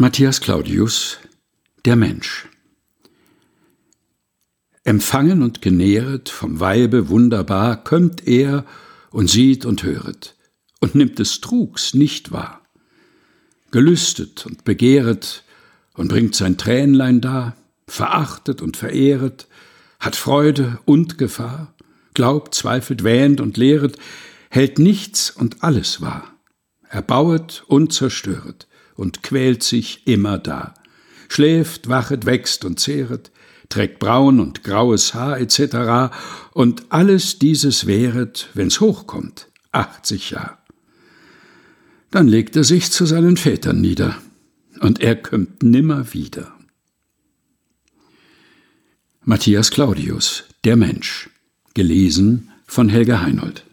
Matthias Claudius Der Mensch. Empfangen und genähret vom Weibe wunderbar, kömmt er und sieht und höret und nimmt des Trugs nicht wahr. Gelüstet und begehret und bringt sein Tränlein da, verachtet und verehret, hat Freude und Gefahr, glaubt, zweifelt, wähnt und lehret, hält nichts und alles wahr, erbauet und zerstöret, und quält sich immer da. Schläft, wachet, wächst und zehret, trägt braun und graues Haar etc. Und alles dieses wäret, wenn's hochkommt, achtzig Jahr. Dann legt er sich zu seinen Vätern nieder, und er kömmt nimmer wieder. Matthias Claudius, Der Mensch, gelesen von Helga Heinold.